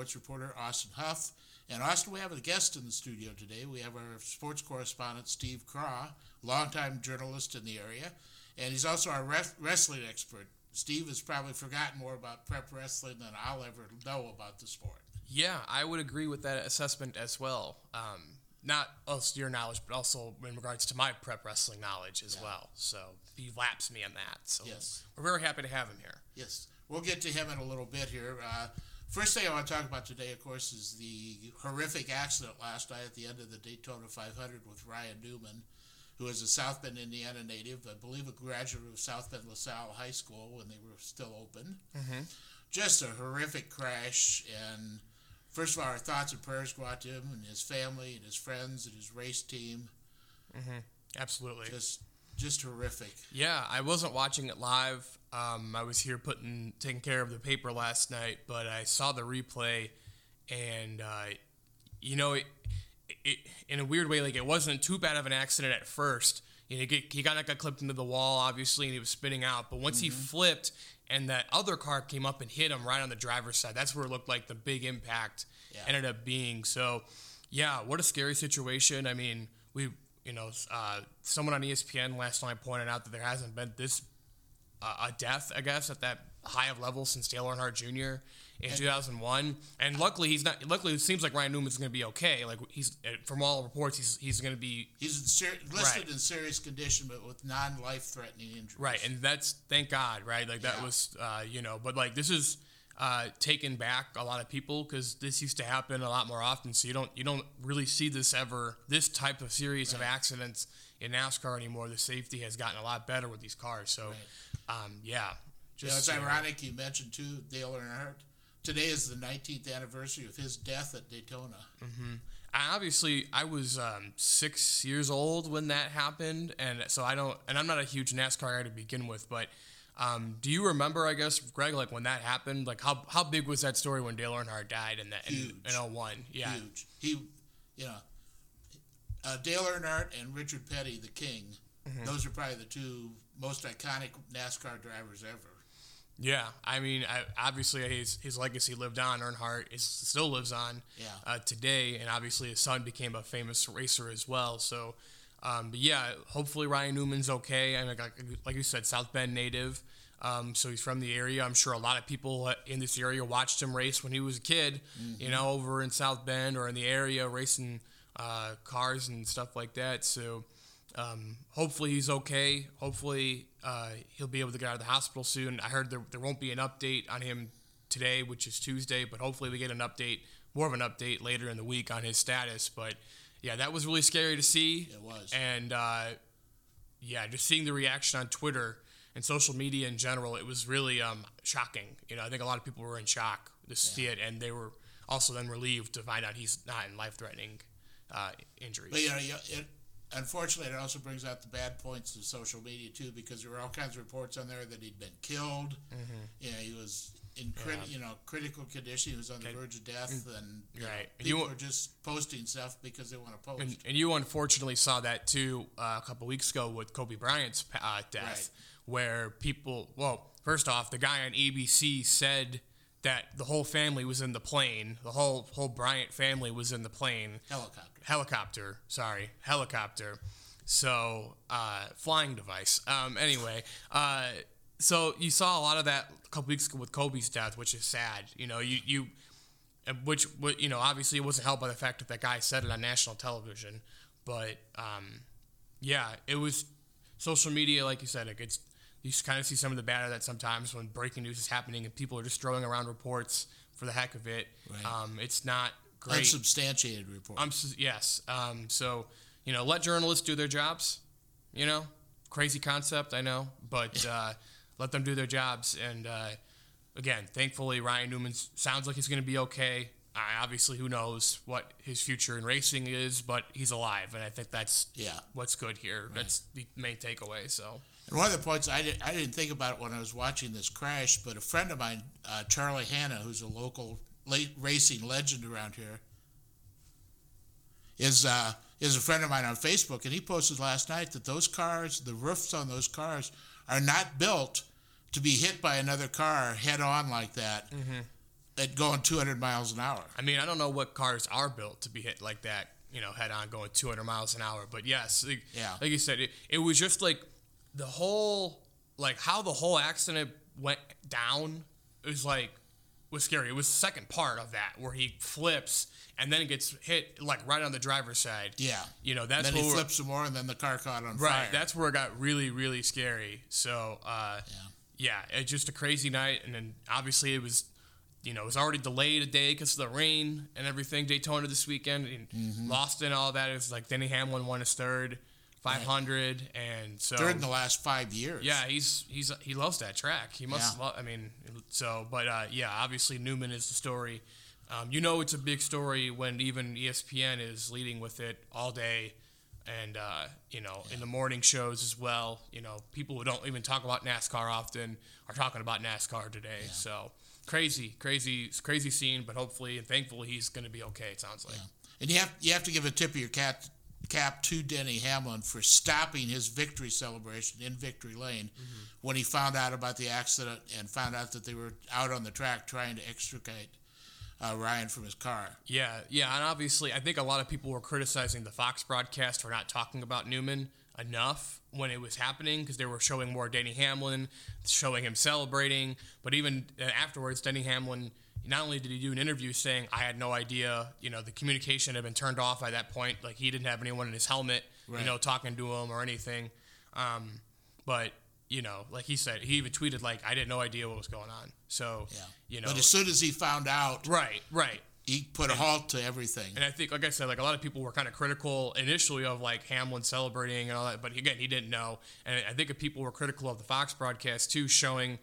sports reporter Austin Huff. And Austin, we have a guest in the studio today. We have our sports correspondent Steve Craw, longtime journalist in the area, and he's also our wrestling expert. Steve has probably forgotten more about prep wrestling than I'll ever know about the sport. Yeah, I would agree with that assessment as well. Um, not also your knowledge, but also in regards to my prep wrestling knowledge as yeah. well. So he laps me on that. So yes. we're very happy to have him here. Yes, we'll get to him in a little bit here. Uh, first thing I want to talk about today, of course, is the horrific accident last night at the end of the Daytona 500 with Ryan Newman, who is a South Bend, Indiana native, I believe a graduate of South Bend LaSalle High School when they were still open. Mm-hmm. Just a horrific crash and first of all, our thoughts and prayers go out to him and his family and his friends and his race team. Mm-hmm. Absolutely. Just, just horrific. Yeah, I wasn't watching it live. Um, I was here putting taking care of the paper last night, but I saw the replay, and uh, you know, it, it, in a weird way, like it wasn't too bad of an accident at first. You know, he got, got clipped into the wall, obviously, and he was spinning out. But once mm-hmm. he flipped and that other car came up and hit him right on the driver's side. That's where it looked like the big impact yeah. ended up being. So, yeah, what a scary situation. I mean, we, you know, uh, someone on ESPN last night pointed out that there hasn't been this uh, a death, I guess, at that high of level since Dale Earnhardt Jr in 2001. And luckily, he's not. Luckily, it seems like Ryan Newman's going to be okay. Like he's from all reports, he's he's going to be. He's in ser- listed right. in serious condition, but with non-life threatening injuries. Right, and that's thank God. Right, like that yeah. was uh, you know, but like this is. Uh, taken back a lot of people because this used to happen a lot more often. So you don't you don't really see this ever this type of series right. of accidents in NASCAR anymore. The safety has gotten a lot better with these cars. So, right. um, yeah. Just, yeah, it's ironic you mentioned too Dale Earnhardt today is the 19th anniversary of his death at Daytona. Mm-hmm. obviously, I was um, six years old when that happened, and so I don't. And I'm not a huge NASCAR guy to begin with, but um, do you remember? I guess Greg, like when that happened, like how how big was that story when Dale Earnhardt died in that Huge. in, in 01? Yeah, huge. He, you know, uh, Dale Earnhardt and Richard Petty, the King. Mm-hmm. Those are probably the two most iconic NASCAR drivers ever. Yeah, I mean, I, obviously his his legacy lived on. Earnhardt is still lives on yeah. uh, today, and obviously his son became a famous racer as well. So, um, but yeah, hopefully Ryan Newman's okay. I mean, like, like you said, South Bend native, um, so he's from the area. I'm sure a lot of people in this area watched him race when he was a kid. Mm-hmm. You know, over in South Bend or in the area racing uh, cars and stuff like that. So. Um, hopefully he's okay. Hopefully uh, he'll be able to get out of the hospital soon. I heard there, there won't be an update on him today, which is Tuesday, but hopefully we get an update, more of an update later in the week on his status. But yeah, that was really scary to see. It was. And uh, yeah, just seeing the reaction on Twitter and social media in general, it was really um, shocking. You know, I think a lot of people were in shock to see yeah. it, and they were also then relieved to find out he's not in life-threatening uh, injuries. But you know, it, unfortunately, it also brings out the bad points of social media too, because there were all kinds of reports on there that he'd been killed. Mm-hmm. You know, he was in crit- yeah. you know critical condition. He was on the verge of death, and you right. Know, people you, are just posting stuff because they want to post. And, and you unfortunately saw that too uh, a couple weeks ago with Kobe Bryant's uh, death, right. where people. Well, first off, the guy on ABC said that the whole family was in the plane. The whole whole Bryant family was in the plane. Helicopter. Helicopter. Sorry, helicopter. So uh, flying device. Um, anyway, uh, so you saw a lot of that a couple weeks ago with Kobe's death, which is sad. You know, you you. Which, you know, obviously it wasn't helped by the fact that that guy said it on national television, but um, yeah, it was social media, like you said, it gets you kind of see some of the bad of that sometimes when breaking news is happening and people are just throwing around reports for the heck of it. Right. Um, it's not great. Unsubstantiated reports. Um, yes. Um, so, you know, let journalists do their jobs. You know, crazy concept, I know, but uh, let them do their jobs. And uh, again, thankfully, Ryan Newman sounds like he's going to be okay. I, obviously, who knows what his future in racing is, but he's alive, and I think that's yeah what's good here. Right. That's the main takeaway. So and one of the points I, did, I didn't think about it when I was watching this crash, but a friend of mine, uh, Charlie Hanna, who's a local late racing legend around here, is uh, is a friend of mine on Facebook, and he posted last night that those cars, the roofs on those cars, are not built to be hit by another car head on like that. Mm-hmm. at going 200 miles an hour. I mean, I don't know what cars are built to be hit like that, you know, head on going 200 miles an hour. But yes, like, Yeah. like you said, it, it was just like the whole, like how the whole accident went down was like, was scary. It was the second part of that where he flips and then gets hit like right on the driver's side. Yeah. You know, that's then he flips some more, and then the car caught on Right. fire. That's where it got really, really scary. So, uh, yeah, it's just a crazy night. And then obviously it was, you know, it was already delayed a day because of the rain and everything. Daytona this weekend and Mm-hmm. lost in all that. It was like Denny Hamlin won his third 500. And so. third in the last five years. Yeah, he's he's he loves that track. He must. Yeah. Lo- I mean, so but uh, yeah, obviously Newman is the story. Um, you know, it's a big story when even ESPN is leading with it all day, and uh, you know, in the morning shows as well. You know, people who don't even talk about NASCAR often are talking about NASCAR today. So crazy, crazy, crazy scene. But hopefully and thankfully he's going to be okay. It sounds like. And you have you have to give a tip of your cat, cap to Denny Hamlin for stopping his victory celebration in Victory Lane Mm-hmm. when he found out about the accident and found out that they were out on the track trying to extricate uh, Ryan from his car. Yeah, yeah, and obviously, I think a lot of people were criticizing the Fox broadcast for not talking about Newman enough when it was happening because they were showing more Denny Hamlin, showing him celebrating. But even uh, afterwards, Denny Hamlin not only did he do an interview saying, "I had no idea," you know, the communication had been turned off by that point. Like he didn't have anyone in his helmet, Right. you know, talking to him or anything. Um, but you know, like he said, he even tweeted like, "I had no idea what was going on." So, Yeah. you know, but as soon as he found out, right, right. he put a halt to everything. And I think, like I said, like a lot of people were kind of critical initially of like Hamlin celebrating and all that, but again, he didn't know. And I think if people were critical of the Fox broadcast too, showing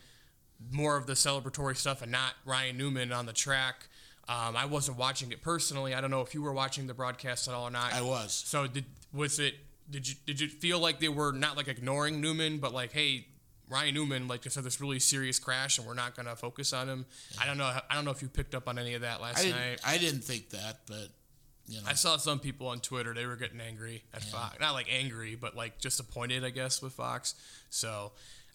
more of the celebratory stuff and not Ryan Newman on the track. Um, I wasn't watching it personally. I don't know if you were watching the broadcast at all or not. I was. So did was it? Did you did you feel like they were not like ignoring Newman, but like, hey, Ryan Newman like just had this really serious crash, and we're not gonna focus on him? I don't know. I don't know if you picked up on any of that last I night. I didn't think that, but you know, I saw some people on Twitter; they were getting angry at Fox. Not like angry, but like disappointed, I guess, with Fox. So,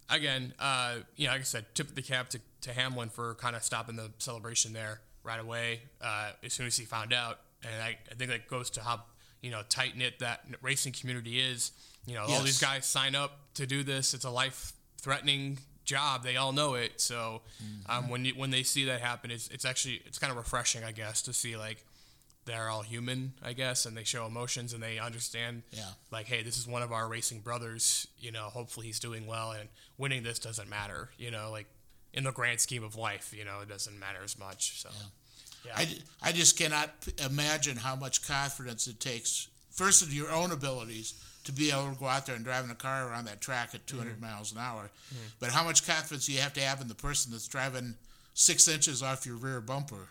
again, uh, you know, like I said, tip of the cap to, to Hamlin for kind of stopping the celebration there right away uh, as soon as he found out. And I, I think that goes to how you know tight knit that racing community is. You know, all these guys sign up to do this. It's a life threatening job. They all know it. So um, when you, when they see that happen, it's it's actually it's kind of refreshing, I guess, to see like they're all human, I guess, and they show emotions and they understand. Yeah. Like, hey, this is one of our racing brothers. You know, hopefully he's doing well, and winning this doesn't matter. You know, like in the grand scheme of life, you know, it doesn't matter as much. So, yeah, I, I just cannot p- imagine how much confidence it takes, first of your own abilities, to be able to go out there and driving a car around that track at 200 Mm-hmm. miles an hour. But how much confidence do you have to have in the person that's driving six inches off your rear bumper?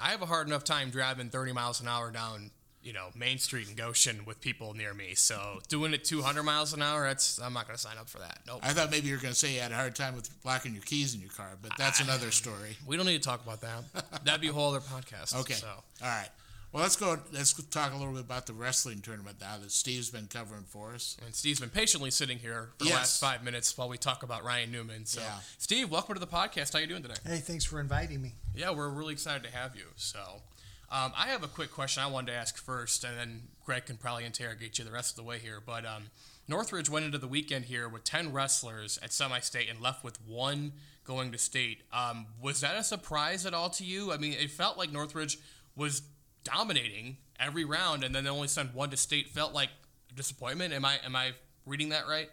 I have a hard enough time driving 30 miles an hour down, you know, Main Street in Goshen with people near me. So doing it 200 miles an hour, that's I'm not going to sign up for that. Nope. I thought maybe you were going to say you had a hard time with locking your keys in your car, but that's ah, another story. we don't need to talk about that. That'd be a whole other podcast. Okay. So. All right. Well, let's go. Let's talk a little bit about the wrestling tournament now that Steve's been covering for us. And Steve's been patiently sitting here for the last five minutes while we talk about Ryan Newman. So, Yeah. Steve, welcome to the podcast. How you doing today? Hey, thanks for inviting me. Yeah, we're really excited to have you. So, um, I have a quick question I wanted to ask first, and then Greg can probably interrogate you the rest of the way here. But um, Northridge went into the weekend here with 10 wrestlers at semi state and left with one going to state. Um, was that a surprise at all to you? I mean, it felt like Northridge was dominating every round, and then they only sent one to state. Felt like disappointment. Am I am I reading that right?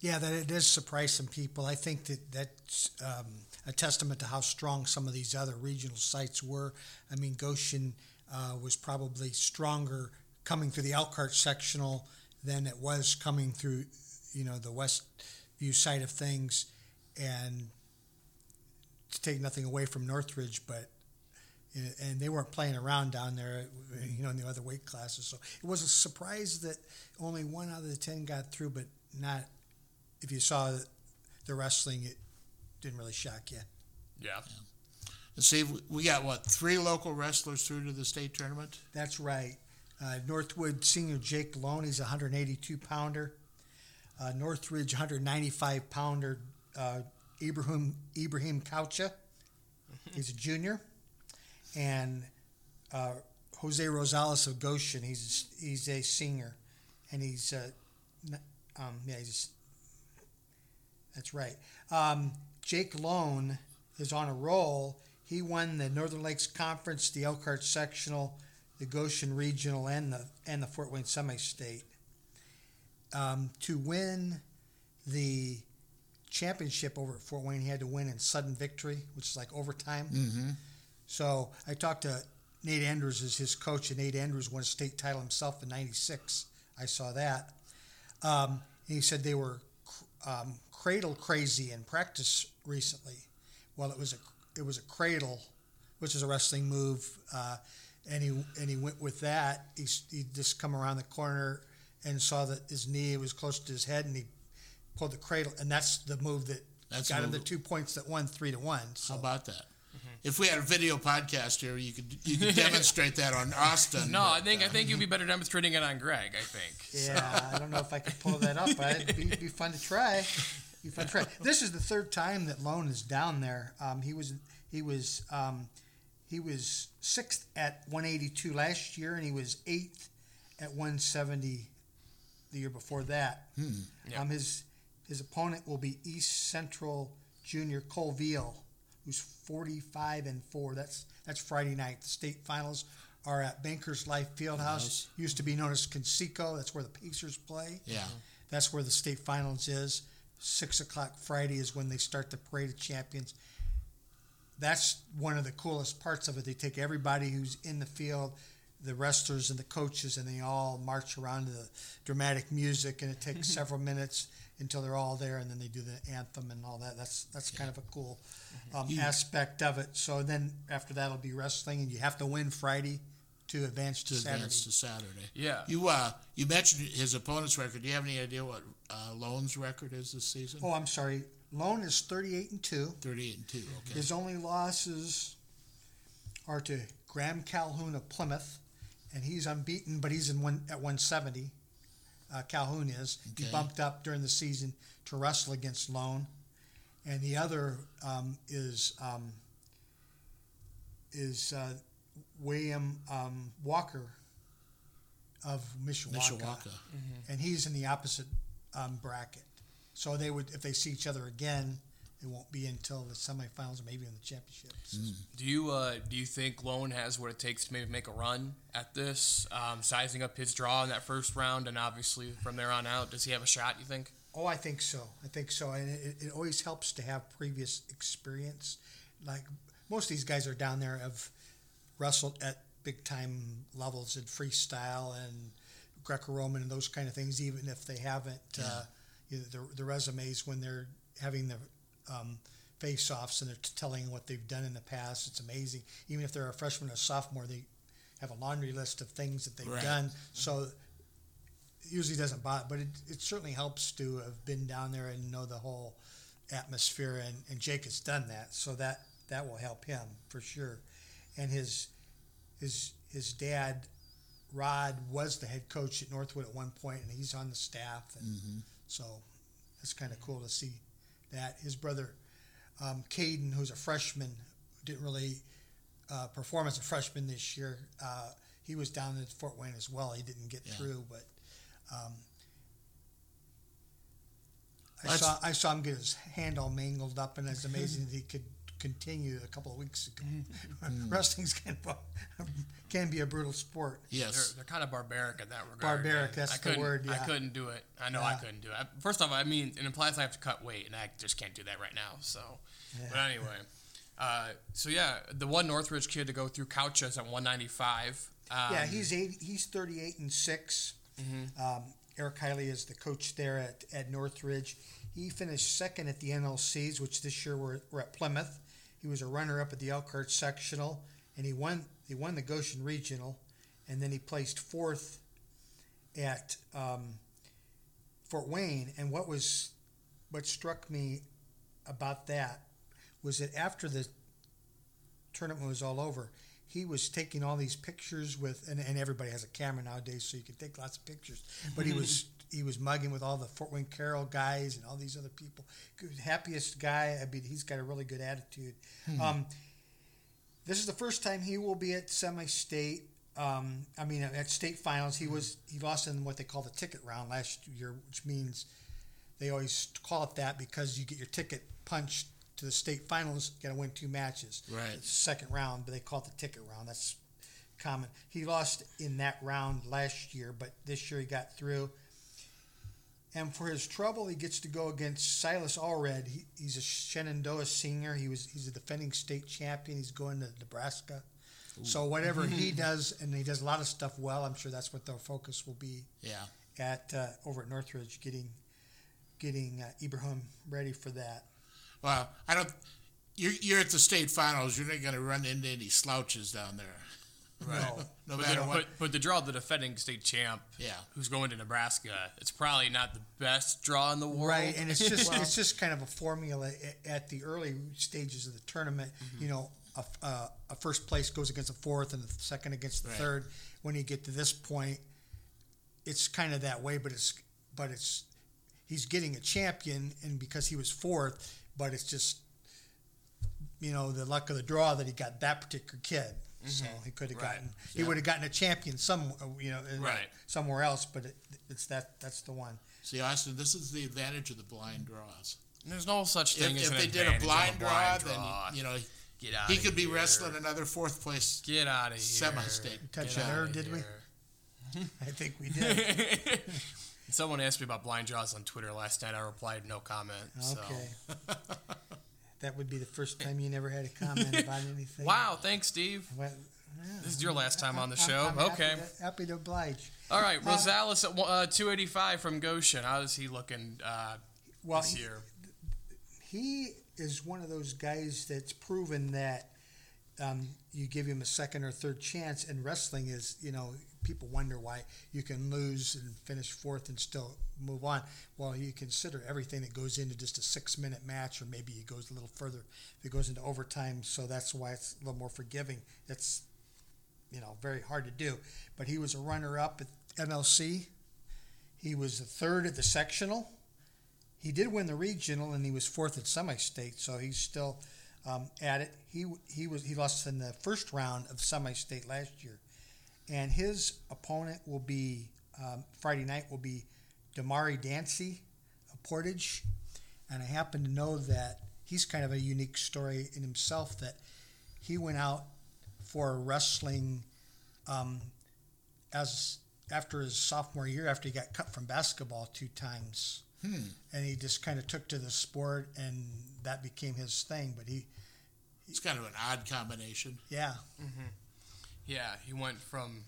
Yeah, that it does surprise some people. I think that that's um, a testament to how strong some of these other regional sites were. I mean, Goshen uh, was probably stronger coming through the Elkhart sectional than it was coming through, you know, the West View side of things. And to take nothing away from Northridge, but and they weren't playing around down there, you know, in the other weight classes. So it was a surprise that only one out of the ten got through, but not. If you saw the wrestling, it didn't really shock you. Yeah. And Steve, we got what three local wrestlers through to the state tournament? That's right. Uh, Northwood senior Jake a 182 pounder. Uh, Northridge 195 pounder uh, Ibrahim Ibrahim Coucha He's a junior, and uh, Jose Rosales of Goshen. He's he's a senior, and he's uh, um, yeah he's that's right. Um, Jake Lone is on a roll. He won the Northern Lakes Conference, the Elkhart Sectional, the Goshen Regional, and the and the Fort Wayne Semi-State. Um, to win the championship over at Fort Wayne, he had to win in sudden victory, which is like overtime. Mm-hmm. So I talked to Nate Andrews as his coach, and Nate Andrews won a state title himself in '96. I saw that. Um, he said they were um, cradle crazy in practice recently. Well, it was a it was a cradle, which is a wrestling move, uh, and he and he went with that. He he just come around the corner and saw that his knee was close to his head, and he pulled the cradle, and that's the move that That's got him the two points that won three to one. So How about that? If we had a video podcast here, you could you could demonstrate that on Austin. No, I but, think I uh, think you'd be better demonstrating it on Greg. I think. Yeah, I don't know if I could pull that up, but it'd be, be fun to try. Be fun to try. This is the third time that Lone is down there. Um, he was he was um, he was sixth at 182 last year, and he was eighth at 170 the year before that. Yeah. Um, his his opponent will be East Central Junior Colville, who's 45 and four. That's that's Friday night. The state finals are at Bankers Life Fieldhouse. Used to be known as Conseco. That's where the Pacers play. Yeah. That's where the state finals is. Six o'clock Friday is when they start the parade of champions. That's one of the coolest parts of it. They take everybody who's in the field, the wrestlers and the coaches, and they all march around to the dramatic music, and it takes several minutes until they're all there, and then they do the anthem and all that. That's that's kind of a cool um, You- aspect of it. So then after that, it'll be wrestling, and you have to win Friday to advance to, To Saturday. advance to Saturday. Yeah. You uh you mentioned his opponent's record. Do you have any idea what uh, Lone's record is this season? Oh, I'm sorry. Lone is 38 and two. Thirty-eight and two. Okay. His only losses are to Graham Calhoun of Plymouth, and he's unbeaten, but he's in one at 170. Uh, Calhoun is. He bumped up during the season to wrestle against Lone, and the other um, is um, is uh, William um, Walker of Mishawaka, Mishawaka. and he's in the opposite um, bracket. So they would, if they see each other again, it won't be until the semifinals or maybe in the championships. Do you uh, do you think Lone has what it takes to maybe make a run at this? Um, sizing up his draw in that first round, and obviously from there on out, does he have a shot? You think? Oh, I think so. I think so, and it, it always helps to have previous experience. Like most of these guys are down there have wrestled at big time levels in freestyle and Greco-Roman and those kind of things. Even if they haven't, uh, you know, the, the resumes when they're having the um, face-offs and they're telling what they've done in the past, it's amazing. Even if they're a freshman or sophomore, they have a laundry list of things that they've Right. done. So it usually doesn't bother, but it, it certainly helps to have been down there and know the whole atmosphere. And, and Jake has done that, so that that will help him for sure. And his his his dad, Rod, was the head coach at Northwood at one point, and he's on the staff, and so it's kind of cool to see that. His brother, um, Caden, who's a freshman, didn't really uh, perform as a freshman this year. Uh, he was down at Fort Wayne as well. He didn't get Yeah. through, but um, I That's- saw I saw him get his hand all mangled up, and it's amazing that he could continue a couple of weeks ago. Wrestling's kind of a, can be a brutal sport. They're, Yes. they're kind of barbaric in that regard. Barbaric, that's I the couldn't- word, I couldn't do it. I know I couldn't do it. I- First off, I mean, it implies I have to cut weight, and I just can't do that right now. So, but anyway, uh, so yeah, the one Northridge kid to go through couches at 195. Um, yeah, he's eight, he's thirty eight and 6 Um, Eric Hiley is the coach there at, at Northridge. He finished second at the NLCs, which this year were, were at Plymouth. He was a runner up at the Elkhart sectional, and he won he won the Goshen regional, and then he placed fourth at um, Fort Wayne. And what was what struck me about that was that after the tournament was all over, he was taking all these pictures with, and, and everybody has a camera nowadays, so you can take lots of pictures. But he was he was mugging with all the Fort Wayne Carroll guys and all these other people. Happiest guy. I mean, he's got a really good attitude. Um, this is the first time he will be at semi-state. Um, I mean, at state finals, he was he lost in what they call the ticket round last year, which means they always call it that because you get your ticket punched to the state finals, got to win two matches. Right. Second round, but they call it the ticket round. That's common. He lost in that round last year, but this year he got through. And for his trouble, he gets to go against Silas Allred. He, he's a Shenandoah senior. He was he's a defending state champion. He's going to Nebraska. So whatever he does, and he does a lot of stuff well. I'm sure that's what their focus will be Yeah. at uh, over at Northridge, getting getting uh, Ibrahim ready for that. Well, I don't. You're, you're at the state finals. You're not going to run into any slouches down there. Right. No. No But, matter the, what. but, but the draw of the defending state champ, Yeah. who's going to Nebraska, it's probably not the best draw in the world. Right, and it's just it's just kind of a formula at the early stages of the tournament. Mm-hmm. You know, a, a, uh, a first place goes against a fourth, and the second against the Right. third. When you get to this point, it's kind of that way, but it's but it's he's getting a champion, and because he was fourth, but it's just you know the luck of the draw that he got that particular kid. So mm-hmm. he could have Right. gotten he would have gotten a champion some uh, you know uh, Right. somewhere else, but it, it's that that's the one. See, Austin, this is the advantage of the blind draws. There's no such If, thing as if an they did a advantage of blind, draw, blind then you know get out. he could be wrestling another fourth place. Get out of here. Semi-state. Touch Get that outta herb, did we? I think we did. Someone asked me about blind draws on Twitter last night. I replied no comment. So. That would be the first time you never had a comment about anything. Wow, thanks, Steve. Well, This is your last time on the I'm- show. I'm happy okay. to- Happy to oblige. All right, Rosales at uh, 285 from Goshen. How is he looking uh, Well, this he, year? he is one of those guys that's proven that um, you give him a second or third chance. And wrestling is, you know, people wonder why you can lose and finish fourth and still move on. Well, you consider everything that goes into just a six minute match, or maybe it goes a little further if it goes into overtime. So that's why it's a little more forgiving. It's, you know, very hard to do. But he was a runner up at NLC. He was a third at the sectional. He did win the regional, and he was fourth at semi-state, so he's still um, at it. He he was he lost in the first round of semi-state last year, and his opponent will be um, Friday night will be Damari Dancy of Portage, and I happen to know that he's kind of a unique story in himself that he went out for wrestling um, as after his sophomore year after he got cut from basketball two times. And he just kind of took to the sport and that became his thing. But he It's kind of an odd combination. yeah mm-hmm. Yeah, he went from,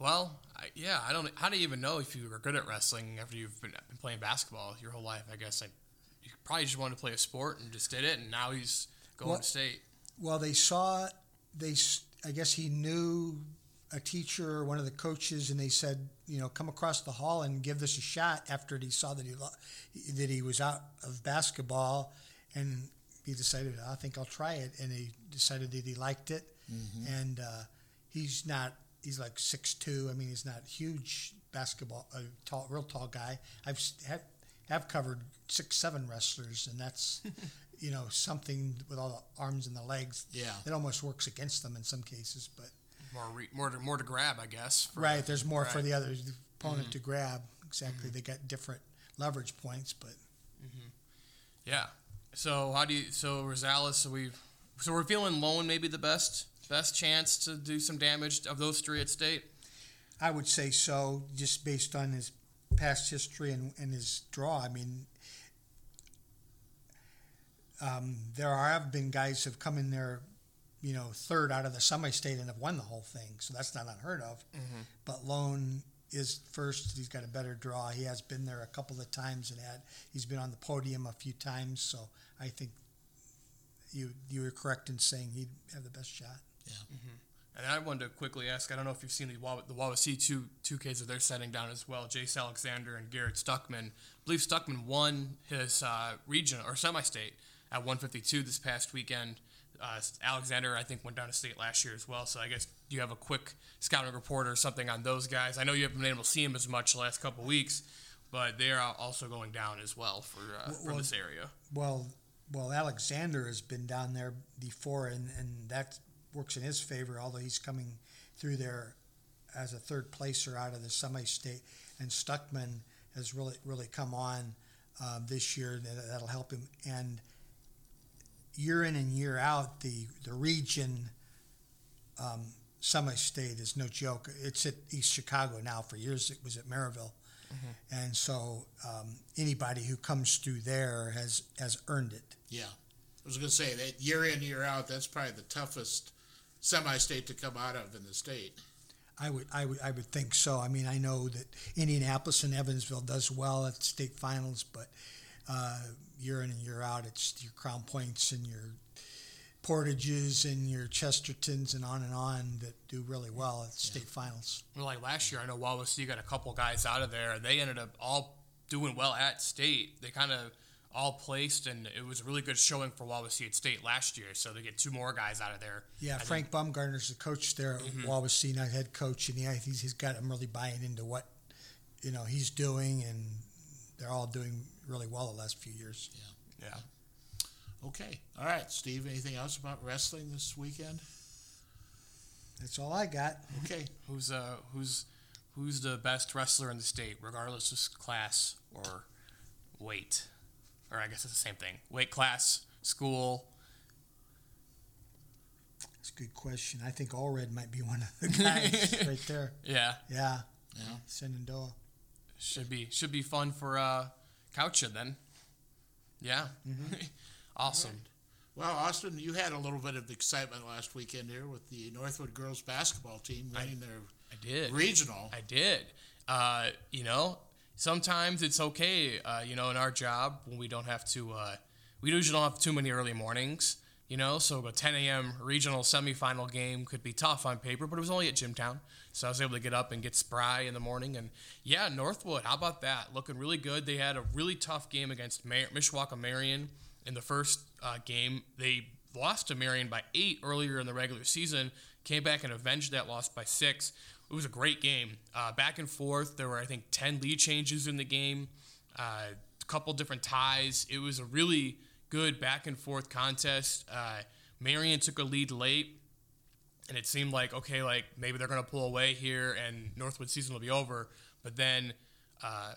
well, I, yeah, I don't. How do you even know if you were good at wrestling after you've been, been playing basketball your whole life? I guess I, you probably just wanted to play a sport and just did it, and now he's going Well- to state. well they saw they s- i guess he knew a teacher or one of the coaches and they said you know come across the hall and give this a shot after he saw that he that he was out of basketball and he decided i think i'll try it and he decided that he liked it. Mm-hmm. And uh, he's not he's like six two. I mean he's not huge basketball a tall real tall guy. I've have, have covered six seven wrestlers and that's you know something with all the arms and the legs. Yeah. it almost works against them in some cases but More, re, more, to, more to grab, I guess. right there's more for the other opponent mm-hmm. to grab. Exactly mm-hmm. they got different leverage points but Yeah. So how do you? So Rosales, so we, so we're feeling Lone maybe the best best chance to do some damage of those three at state. I would say so, just based on his past history and, and his draw. I mean, um, there are, have been guys who've come in there, you know, third out of the semi-state and have won the whole thing. So that's not unheard of. But Lone is first. He's got a better draw. He has been there a couple of times and had. He's been on the podium a few times. So I think you you were correct in saying he'd have the best shot. Yeah, And I wanted to quickly ask. I don't know if you've seen the Wawa, the Wawasee two two Ks that they're setting down as well. Jace Alexander and Garrett Stuckman. I believe Stuckman won his uh, region or semi-state at 152 this past weekend. Uh, Alexander, I think, went down to state last year as well. So I guess do you have a quick scouting report or something on those guys? I know you haven't been able to see them as much the last couple weeks, but they are also going down as well for uh, for this area. Well, well, Alexander has been down there before, and, and that's works in his favor, although he's coming through there as a third placer out of the semi-state, and Stuckman has really really come on um, this year. That, that'll help him. And year in and year out, the the region um, semi-state is no joke. It's at East Chicago now. For years, it was at Merrillville, and so um, anybody who comes through there has has earned it. Yeah. I was going to say that year in, year out, that's probably the toughest semi state to come out of in the state. I would, I would, I would think so. I mean, I know that Indianapolis and Evansville does well at state finals, but uh, year in and year out, it's your Crown Points and your Portages and your Chestertons and on and on that do really well at state finals. Well, like last year, I know Wawasee got a couple guys out of there, and they ended up all doing well at state. They kind of all placed, and it was a really good showing for Wawasee at state last year. So they get two more guys out of there. Yeah, I Frank Baumgartner's the coach there at Wawasee, not head coach, and yeah, he's, he's got them really buying into what you know he's doing, and they're all doing really well the last few years. Yeah. Yeah. Okay. All right, Steve, anything else about wrestling this weekend? That's all I got. Okay. Who's uh who's who's the best wrestler in the state, regardless of class or weight, or I guess it's the same thing. Weight class, school. That's a good question. I think Allred might be one of the guys right there. Yeah, Yeah, Yeah. Shenandoah. should be should be fun for uh Coucha then. Yeah. awesome. Well, Austin, you had a little bit of excitement last weekend here with the Northwood girls basketball team winning their I did. regional. I did. Uh, you know, sometimes it's okay. Uh, you know, in our job when we don't have to, uh, we usually don't have too many early mornings. You know, so a 10 a.m. regional semifinal game could be tough on paper, but it was only at Jimtown, so I was able to get up and get spry in the morning. And yeah, Northwood, how about that? Looking really good. They had a really tough game against Mar- Mishawaka Marian in the first uh, game. They lost to Marian by eight earlier in the regular season. Came back and avenged that loss by six. It was a great game, uh, back and forth. There were I think ten lead changes in the game, uh, a couple different ties. It was a really good back and forth contest. Uh, Marian took a lead late, and it seemed like okay, like maybe they're gonna pull away here, and Northwood season will be over. But then uh,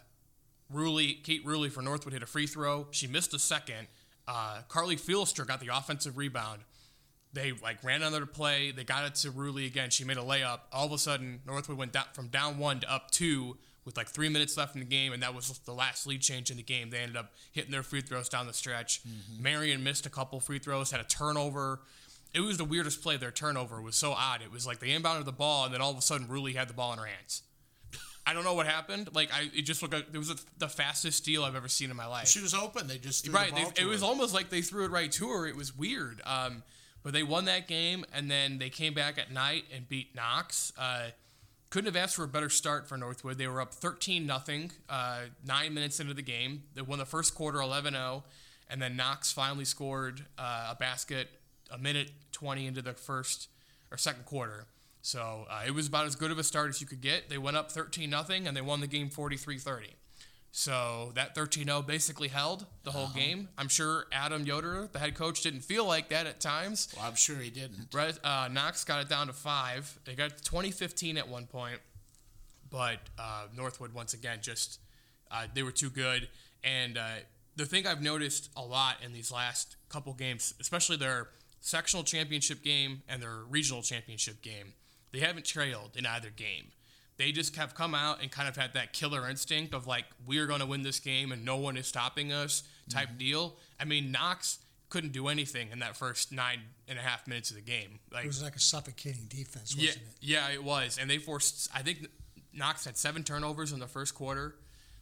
Ruley, Kate Ruley for Northwood hit a free throw. She missed a second. Uh, Carly Fielster got the offensive rebound. They like ran another play. They got it to Ruley again. She made a layup. All of a sudden, Northwood went down from down one to up two with like three minutes left in the game, and that was the last lead change in the game. They ended up hitting their free throws down the stretch. Marian missed a couple free throws, had a turnover. It was the weirdest play. Their turnover was so odd. It was like they inbounded the ball, and then all of a sudden, Ruley had the ball in her hands. I don't know what happened. Like I, it just looked like it was the fastest steal I've ever seen in my life. She was open. They just threw Right. the They, it was almost like they threw it right to her. It was weird. Um, but they won that game, and then they came back at night and beat Knox. Uh, couldn't have asked for a better start for Northwood. They were up 13 nothing, uh, nine minutes into the game. They won the first quarter 11 0, and then Knox finally scored uh, a basket a minute 20 into the first or second quarter. So uh, it was about as good of a start as you could get. They went up 13 nothing, and they won the game 43 30. So that 13 0 basically held the whole game. I'm sure Adam Yoder, the head coach, didn't feel like that at times. Well, I'm sure he didn't. Uh, Knox got it down to five. They got to 2015 at one point, but uh, Northwood once again just uh, they were too good. And uh, the thing I've noticed a lot in these last couple games, especially their sectional championship game and their regional championship game, they haven't trailed in either game. They just have come out and kind of had that killer instinct of like we're going to win this game and no one is stopping us type mm-hmm. deal. I mean, Knox couldn't do anything in that first nine and a half minutes of the game. Like It was like a suffocating defense, yeah, wasn't it? yeah, it was, and they forced. I think Knox had seven turnovers in the first quarter.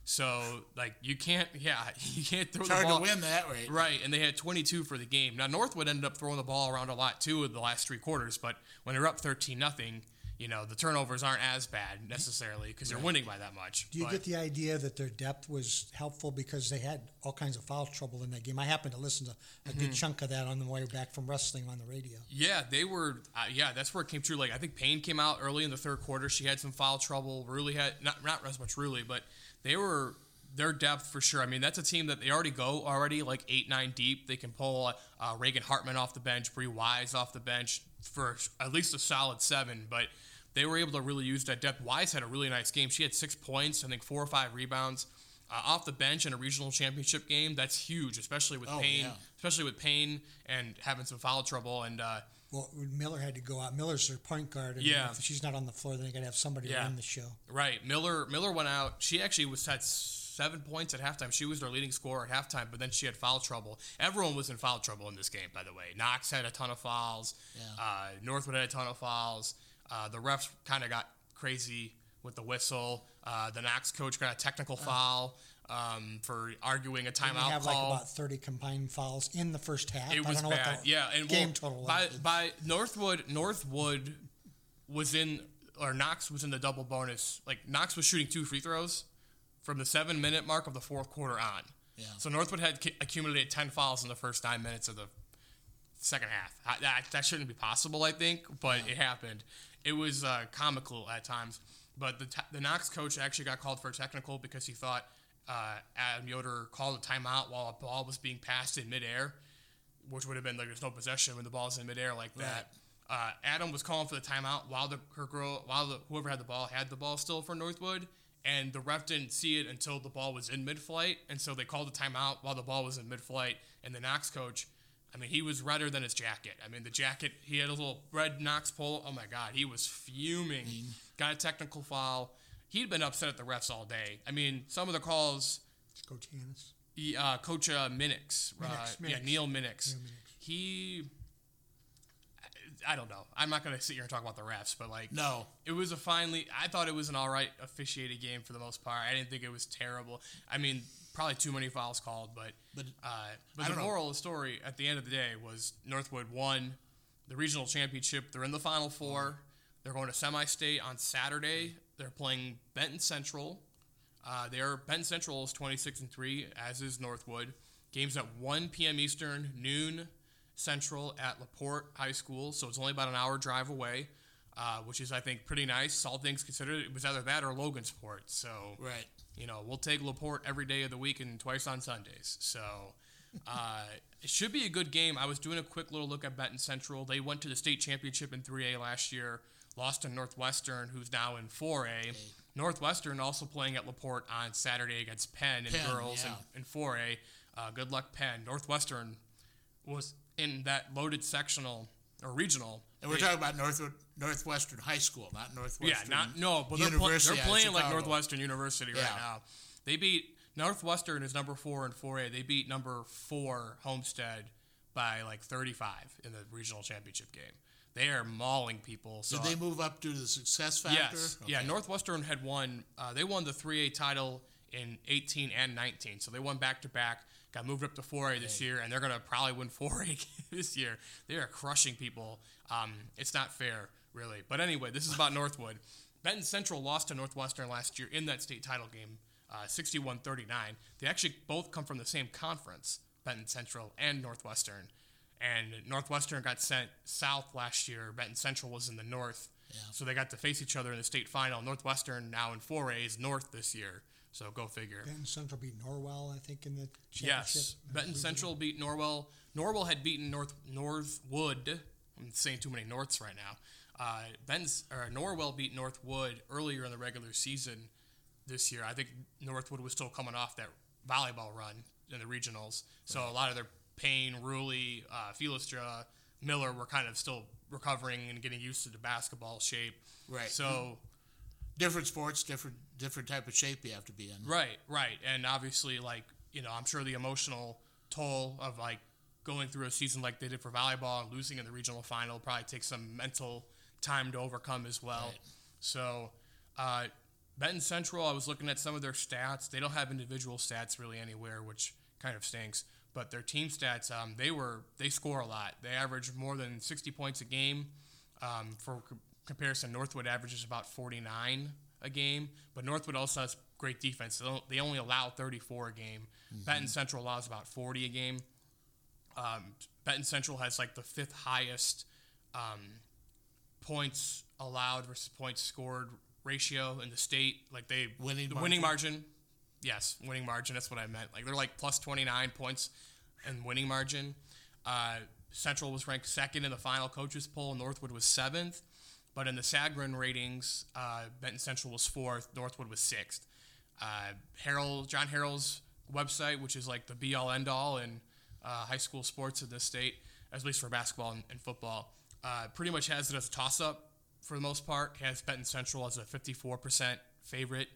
So like you can't, yeah, you can't throw It's the hard ball. to win that rate. Right, and they had 22 for the game. Now Northwood ended up throwing the ball around a lot too in the last three quarters, but when they're up 13 nothing, you know the turnovers aren't as bad necessarily because they're winning by that much. Do you But- get the idea that their depth was helpful because they had all kinds of foul trouble in that game? I happened to listen to a Mm-hmm. good chunk of that on the way back from wrestling on the radio. Yeah, they were. Uh, yeah, that's where it came true. Like I think Payne came out early in the third quarter. She had some foul trouble. Ruley had not not as much Ruley, but they were their depth for sure. I mean, that's a team that they already go already like eight nine deep. They can pull uh, Reagan Hartman off the bench, Bree Wise off the bench, for at least a solid seven, but they were able to really use that depth. Wise had a really nice game. She had six points, I think four or five rebounds. Uh, off the bench in a regional championship game, that's huge, especially with Oh, Payne, yeah. especially with Payne and having some foul trouble. And uh, Well, Miller had to go out. Miller's their point guard, and Yeah. if she's not on the floor, then they got to have somebody Yeah. run the show. Right. Miller Miller went out. She actually was had seven points at halftime. She was their leading scorer at halftime, but then she had foul trouble. Everyone was in foul trouble in this game, by the way. Knox had a ton of fouls. Yeah. Uh, Northwood had a ton of fouls. Uh, the refs kind of got crazy with the whistle. Uh, the Knox coach got a technical foul um, for arguing a timeout they have like call. about thirty combined fouls in the first half. It I was don't know bad. yeah, and game well, total by by Northwood Northwood was in or Knox was in the double bonus. Like Knox was shooting two free throws from the seven minute mark of the fourth quarter on. Yeah. So Northwood had accumulated ten fouls in the first nine minutes of the second half. That that shouldn't be possible, I think, but it happened. It was uh, comical at times. But the t- the Knox coach actually got called for a technical because he thought uh, Adam Yoder called a timeout while a ball was being passed in midair, which would have been like there's no possession when the ball's in midair like that. Uh, Adam was calling for the timeout while the her girl while the whoever had the ball had the ball still for Northwood, and the ref didn't see it until the ball was in mid-flight, and so they called the timeout while the ball was in mid-flight, and the Knox coach. I mean, he was redder than his jacket. I mean, the jacket, he had a little red Knox polo. Oh my God, he was fuming. Got a technical foul. He'd been upset at the refs all day. I mean, some of the calls, Let's go, Giannis. he, uh, Coach uh, Minix, uh, Minix, yeah, Neil Minix, Neil Minix. he, I don't know. I'm not going to sit here and talk about the refs, but like, No. it was a finally. I thought it was an all right officiated game for the most part. I didn't think it was terrible. I mean, probably too many fouls called, but But uh, but the know. moral of the story at the end of the day was Northwood won the regional championship. They're in the final four. They're going to semi-state on Saturday. They're playing Benton Central. Uh, they're Benton Central is 26 and three, as is Northwood. Games at 1 p.m. Eastern, noon Central at Laporte High School. So it's only about an hour drive away, uh, which is I think pretty nice. All things considered, it was either that or Logansport. So Right. You know, we'll take Laporte every day of the week and twice on Sundays. So uh, it should be a good game. I was doing a quick little look at Benton Central. They went to the state championship in 3A last year, lost to Northwestern, who's now in 4A. Northwestern also playing at Laporte on Saturday against Penn and Penn, girls yeah. in, in 4A. Uh, good luck, Penn. Northwestern was in that loaded sectional or regional. And we're They- talking about Northwood, Northwestern High School, not Northwestern. yeah, not no, but they're, pl- they're playing like Northwestern University right Yeah. now. They beat Northwestern is number four in 4A. They beat number four Homestead by like 35 in the regional championship game. They are mauling people. So Did they move up due to the success factor? Yes. Yeah, Northwestern had won. Uh, they won the 3A title in 18 and 19. So they won back to back. Got moved up to 4A this year, and they're going to probably win 4A this year. They are crushing people. Um, it's not fair, really. But anyway, this is about Northwood. Benton Central lost to Northwestern last year in that state title game, uh, 61 39. They actually both come from the same conference, Benton Central and Northwestern. And Northwestern got sent south last year. Benton Central was in the north. So they got to face each other in the state final. Northwestern now in 4A is north this year. So go figure. Benton Central beat Norwell, I think, in the championship. Yes. Benton Central beat Norwell. Norwell had beaten North Northwood. I'm saying too many Norths right now. Uh, Ben's, or Norwell beat Northwood earlier in the regular season this year. I think Northwood was still coming off that volleyball run in the regionals. So a lot of their Payne, Ruley, uh, Felistra, Miller were kind of still recovering and getting used to the basketball shape. Right. So different sports, different different type of shape you have to be in. Right, right. And obviously, like, you know, I'm sure the emotional toll of, like, going through a season like they did for volleyball and losing in the regional final probably takes some mental time to overcome as well. Right. So, uh, Benton Central, I was looking at some of their stats. They don't have individual stats really anywhere, which kind of stinks. But their team stats, um, they were they score a lot. They average more than 60 points a game. Um, for comparison, Northwood averages about 49 a game, but Northwood also has great defense. They, they only allow 34 a game. Benton Central allows about 40 a game. Um, Benton Central has like the fifth highest um, points allowed versus points scored ratio in the state. Like they Winning the winning margin? margin. Yes, winning margin. That's what I meant. Like they're like plus 29 points and winning margin. Uh, Central was ranked second in the final coaches poll. Northwood was seventh. But in the Sagarin ratings, uh, Benton Central was fourth. Northwood was sixth. Uh, Harold, John Harrell's website, which is like the be all end all in uh, high school sports in this state, at least for basketball and, and football, uh, pretty much has it as a toss up for the most part. Has Benton Central as a 54% favorite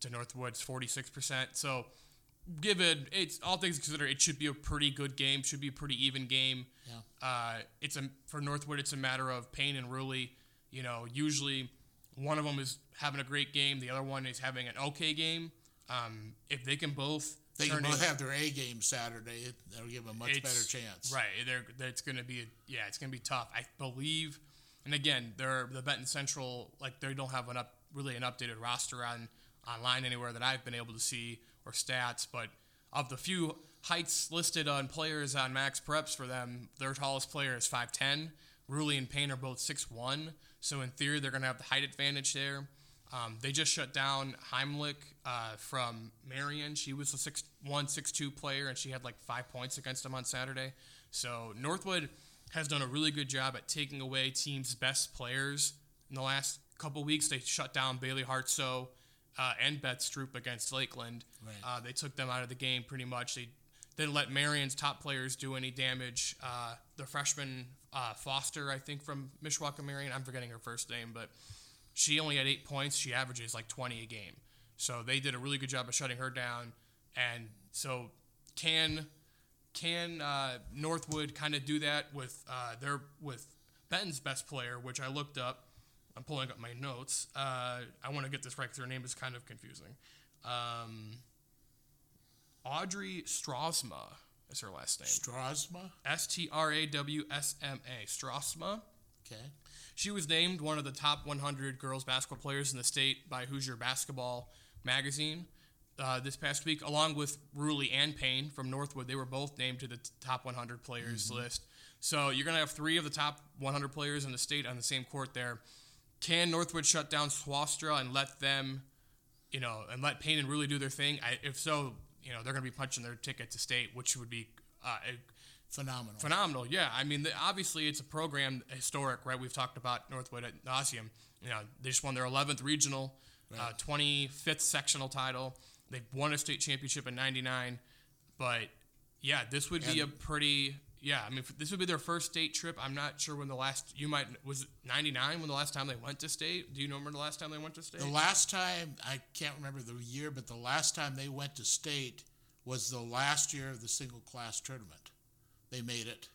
to Northwood's 46%. So, given it's all things considered, it should be a pretty good game. Should be a pretty even game. Yeah. Uh, it's a for Northwood. It's a matter of Payne and Rulli. You know, usually one of them is having a great game, the other one is having an okay game. Um, if they can both, They can both it- have their A game Saturday. That'll give them a much better chance. Right. They're, that's going to be, a, yeah, it's going to be tough. I believe, and again, they're the Benton Central, like they don't have an up, really an updated roster on online anywhere that I've been able to see or stats, but of the few heights listed on players on Max Preps for them, their tallest player is 5'10. Rulli and Payne are both 6'1, so in theory, they're going to have the height advantage there. Um, they just shut down Heimlich uh, from Marian. She was a 6'1, 6'2 player, and she had like five points against them on Saturday. So Northwood has done a really good job at taking away teams' best players. In the last couple weeks, they shut down Bailey Hartso uh, and Beth Stroop against Lakeland. Right. Uh, they took them out of the game pretty much. They didn't let Marian's top players do any damage. Uh, the freshman uh, Foster, I think, from Mishawaka Marian, I'm forgetting her first name, but she only had eight points. She averages like 20 a game. So they did a really good job of shutting her down. And so can can uh, Northwood kind of do that with uh, their with Benton's best player, which I looked up. I'm pulling up my notes. Uh, I want to get this right because her name is kind of confusing. Um, Audrey Strawsma is her last name. Strawsma. S T R A W S M A. Strawsma. Okay. She was named one of the top 100 girls basketball players in the state by Hoosier Basketball magazine uh, this past week, along with Rulli and Payne from Northwood. They were both named to the t- top 100 players list. So you're going to have three of the top 100 players in the state on the same court there. Can Northwood shut down Swastra and let them, you know, and let Payne and Rulli do their thing? I, if so, you know, they're going to be punching their ticket to state, which would be uh, Phenomenal. phenomenal. Yeah, I mean, the, obviously it's a program historic, right? We've talked about Northwood at nauseum. You know, they just won their 11th regional, uh, 25th sectional title. They won a state championship in '99, but yeah, this would be a pretty. Yeah, I mean, f- this would be their first state trip. I'm not sure when the last you might was it '99 when the last time they went to state. Do you remember the last time they went to state? The last time I can't remember the year, but the last time they went to state was the last year of the single class tournament. They made it.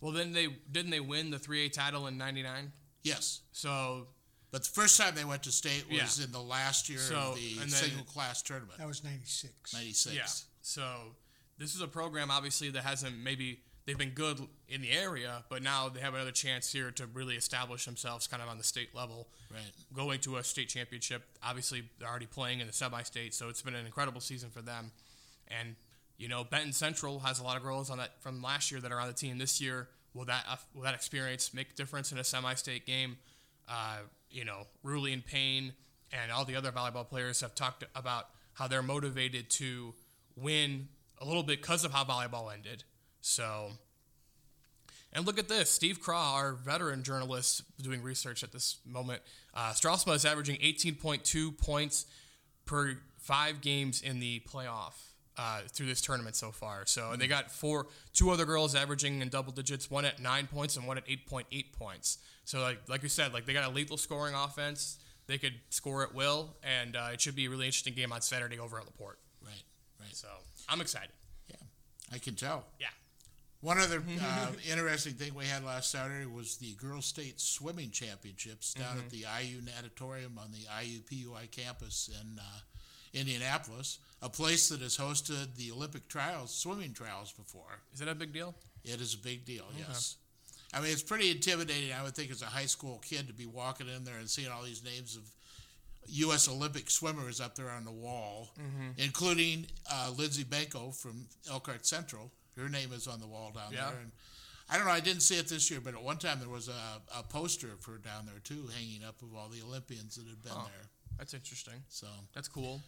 well, then they didn't they win the 3A title in '99. Yes, So but the first time they went to state was Yeah. in the last year So, of the then- single class tournament, That was 96. ninety six. Yeah. So this is a program obviously that hasn't maybe they've been good in the area, but now they have another chance here to really establish themselves kind of on the state level. Right. Going to a state championship. Obviously they're already playing in the semi state, so it's been an incredible season for them. And you know, Benton Central has a lot of girls on that from last year that are on the team this year. Will that uh, will that experience make a difference in a semi-state game? Uh, you know, Rulli and Payne and all the other volleyball players have talked about how they're motivated to win a little bit because of how volleyball ended. So, and look at this Steve Craw, our veteran journalist doing research at this moment. Uh, Strawsma is averaging 18.2 points per five games in the playoff. Uh, through this tournament so far, so and they got four, two other girls averaging in double digits, one at nine points and one at 8.8 points. So like like you said, like they got a lethal scoring offense. They could score at will, and uh, it should be a really interesting game on Saturday over at Laporte. Right. Right. So I'm excited. Yeah. I can tell. Yeah. One other uh, interesting thing we had last Saturday was the Girls State Swimming Championships down at the IU Natatorium on the IUPUI campus in uh, Indianapolis, a place that has hosted the Olympic trials, swimming trials before. Is that a big deal? It is a big deal, yes. I mean, it's pretty intimidating, I would think, as a high school kid to be walking in there and seeing all these names of U.S. Olympic swimmers up there on the wall, including uh, Lindsay Benko from Elkhart Central. Her name is on the wall down Yeah. there. And I don't know, I didn't see it this year, but at one time there was a, a poster of her down there, too, hanging up of all the Olympians that had been Oh. there. That's interesting. So That's cool.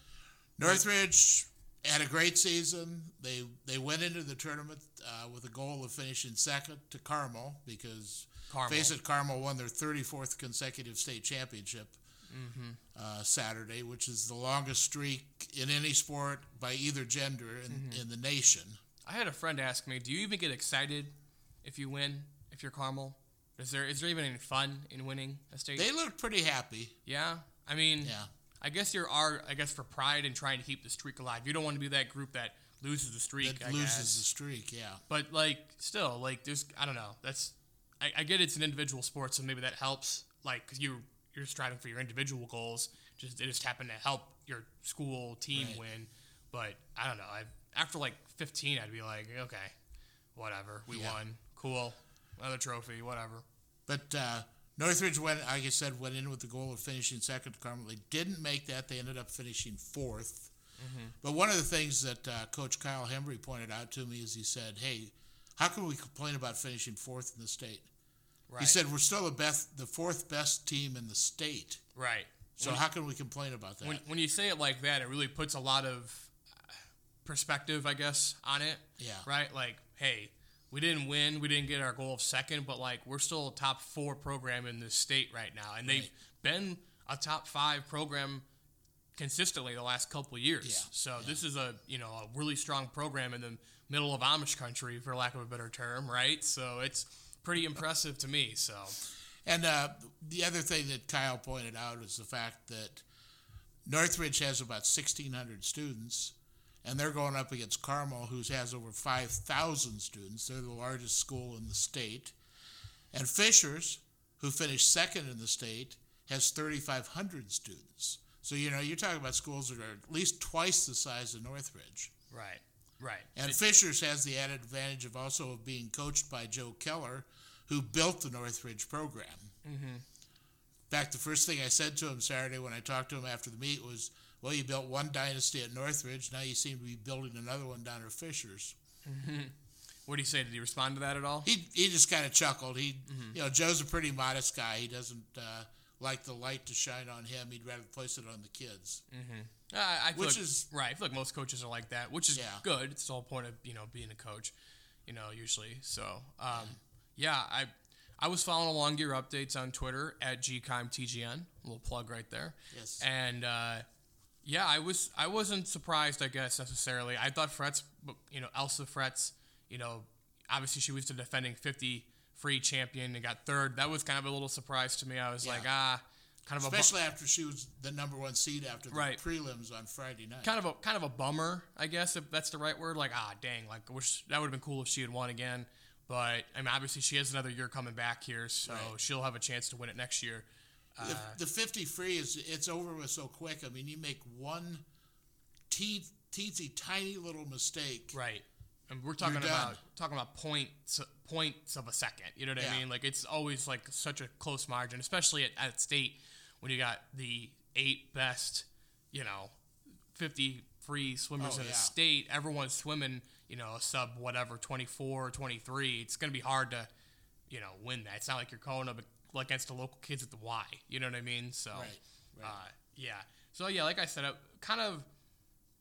Northridge had a great season. They they went into the tournament uh, with a goal of finishing second to Carmel because Carmel. face it, Carmel won their 34th consecutive state championship uh, Saturday, which is the longest streak in any sport by either gender in, in the nation. I had a friend ask me, "Do you even get excited if you win? If you're Carmel, is there is there even any fun in winning a state? They look pretty happy. yeah, I mean, Yeah. I guess there are, I guess, for pride and trying to keep the streak alive. You don't want to be that group that loses the streak. That I loses guess. the streak, yeah. But like, still, like, there's, I don't know. That's, I, I get it's an individual sport, so maybe that helps. Like, cause you you're striving for your individual goals. Just it just happen to help your school team Right. win. But I don't know. I after like 15, I'd be like, okay, whatever, we Yeah. won, cool, another trophy, whatever. But uh, Northridge went, like I said, went in with the goal of finishing second to Carmel. They didn't make that. They ended up finishing 4th But one of the things that uh, Coach Kyle Hembry pointed out to me is he said, "Hey, how can we complain about finishing fourth in the state?" Right. He said, "We're still the best, the fourth best team in the state. right. So how can we complain about that?" When, when you say it like that, it really puts a lot of perspective, I guess, on it. Yeah. Right? Like, hey, we didn't win, we didn't get our goal of second, but like we're still a top four program in this state right now, and they've Right. been a top five program consistently the last couple of years. Yeah, So this is a you know a really strong program in the middle of Amish country, for lack of a better term, right? So it's pretty impressive to me. So And uh, the other thing that Kyle pointed out is the fact that Northridge has about 1,600 students, and they're going up against Carmel, who has over 5,000 students. They're the largest school in the state. And Fishers, who finished second in the state, has 3,500 students. So, you know, you're talking about schools that are at least twice the size of Northridge. right, right, And Fishers has the added advantage of also of being coached by Joe Keller, who built the Northridge program. Mm-hmm. In fact, the first thing I said to him Saturday when I talked to him after the meet was, "Well, you built one dynasty at Northridge. Now you seem to be building another one down at Fishers." what do you say? Did he respond to that at all? He he just kind of chuckled. He, you know, Joe's a pretty modest guy. He doesn't uh, like the light to shine on him. He'd rather place it on the kids. Uh, I feel Which like, is- right. I feel like most coaches are like that, which is Yeah. good. It's the whole point of you know being a coach, you know, usually. So, um, yeah, I I was following along your updates on Twitter at GCOMTGN. A little plug right there. Yes. And uh, yeah, I was I wasn't surprised. I guess necessarily. I thought Fretz, you know, Elsa Fretz, you know, obviously she was the defending 50 free champion and got third. That was kind of a little surprise to me. I was Yeah. like, ah, kind of a bu- Especially after she was the number one seed after the Right. prelims on Friday night. kind of a kind of a bummer, I guess, if that's the right word. Like, ah, dang, like I wish that would have been cool if she had won again. But I mean, obviously, she has another year coming back here, so Right. she'll have a chance to win it next year. The, uh, the 50 free is it's over with so quick. I mean, you make one tee, teensy tiny little mistake. Right. And we're talking about talking about points points of a second. You know what Yeah. I mean? Like it's always like such a close margin, especially at, at state when you got the eight best, you know, fifty free swimmers Oh, in yeah. a state. Everyone's swimming, you know, a sub whatever 24 or 23. It's going to be hard to, you know, win that. It's not like you're going up against the local kids at the Y. You know what I mean? So, Right, right. Uh, yeah. So yeah, like I said, kind of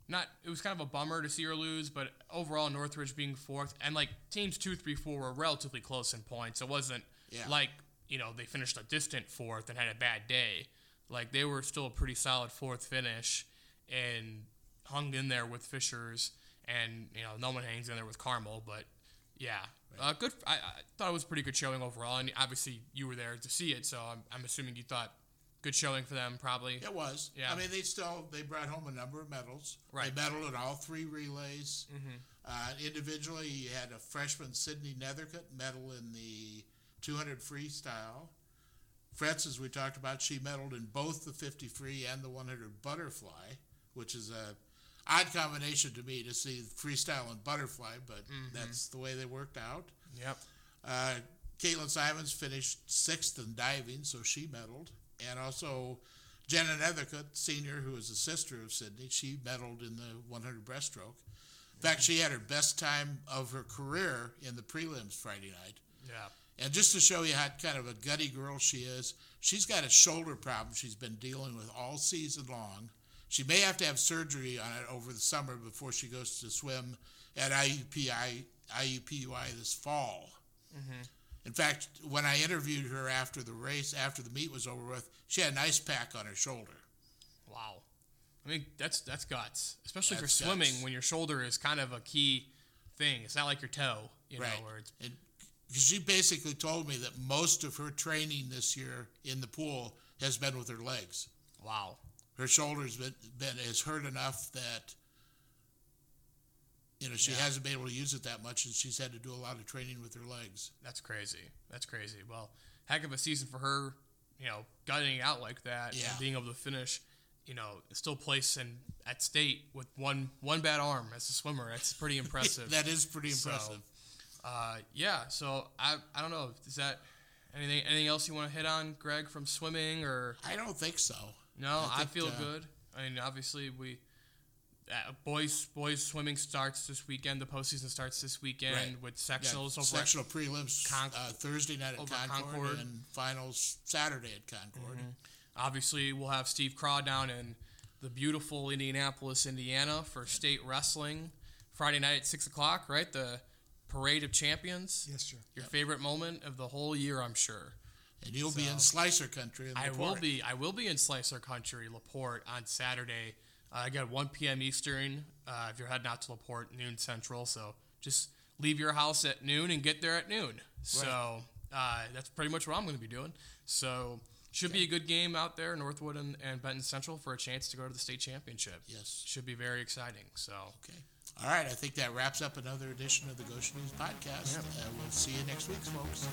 not it was kind of a bummer to see her lose, but overall Northridge being fourth and like teams two, three, four were relatively close in points. It wasn't Yeah. like you know they finished a distant fourth and had a bad day. Like they were still a pretty solid fourth finish and hung in there with Fishers and you know no one hangs in there with Carmel, but yeah, uh, good. I, I thought it was a pretty good showing overall, and obviously you were there to see it, so I'm, I'm assuming you thought good showing for them probably. It was. Yeah. I mean, they still they brought home a number of medals. Right. They medaled in all three relays. Mm-hmm. Uh, individually, you had a freshman Sydney Nethercutt medal in the 200 freestyle. Fretz, as we talked about, she medaled in both the 50 free and the 100 butterfly, which is a odd combination to me to see freestyle and butterfly, but that's the way they worked out. Yep. Uh, Caitlin Simons finished sixth in diving, so she medaled. And also Jenna Nethercutt, senior, who is a sister of Sydney, she medaled in the 100 breaststroke. In fact, she had her best time of her career in the prelims Friday night. Yeah. And just to show you how kind of a gutty girl she is, she's got a shoulder problem she's been dealing with all season long. She may have to have surgery on it over the summer before she goes to swim at IUPI IUPUI this fall. Mm-hmm. In fact, when I interviewed her after the race, after the meet was over with, she had an ice pack on her shoulder. Wow. I mean, that's that's guts, especially That's for swimming guts. when your shoulder is kind of a key thing. It's not like your toe, you know, where it's And she basically told me that most of her training this year in the pool has been with her legs. wow. Her shoulders been, been is hurt enough that you know she Yeah. hasn't been able to use it that much, and she's had to do a lot of training with her legs. That's crazy. That's crazy. Well, heck of a season for her, you know, gutting out like that Yeah. and being able to finish, you know, still place in at state with one one bad arm as a swimmer. That's pretty impressive. that is pretty So, impressive. Uh, yeah. So I I don't know. Is that anything anything else you want to hit on, Greg, from swimming or I don't think so. No? I, think, feel uh, good. I mean, obviously we. Uh, boys, boys swimming starts this weekend. The postseason starts this weekend Right. with Yeah, sectionals over. at- sectional prelims Con- uh, Thursday night at Concord, Concord. and finals Saturday at Concord. Obviously, we'll have Steve Craw down in the beautiful Indianapolis, Indiana for state wrestling Friday night at six o'clock. Right, the parade of champions. Yes, sir. Your favorite moment of the whole year, I'm sure. And you'll be in Slicer Country. In I will be. I will be in Slicer Country, Laporte, on Saturday. Uh, I got 1 p.m. Eastern. Uh, if you're heading out to Laporte, noon Central. So just leave your house at noon and get there at noon. So uh, that's pretty much what I'm going to be doing. So should be a good game out there, Northwood and, and Benton Central, for a chance to go to the state championship. Yes. Should be very exciting. So Okay. All right, I think that wraps up another edition of the Goshen News Podcast. Yep. Uh, we'll see you next week, folks.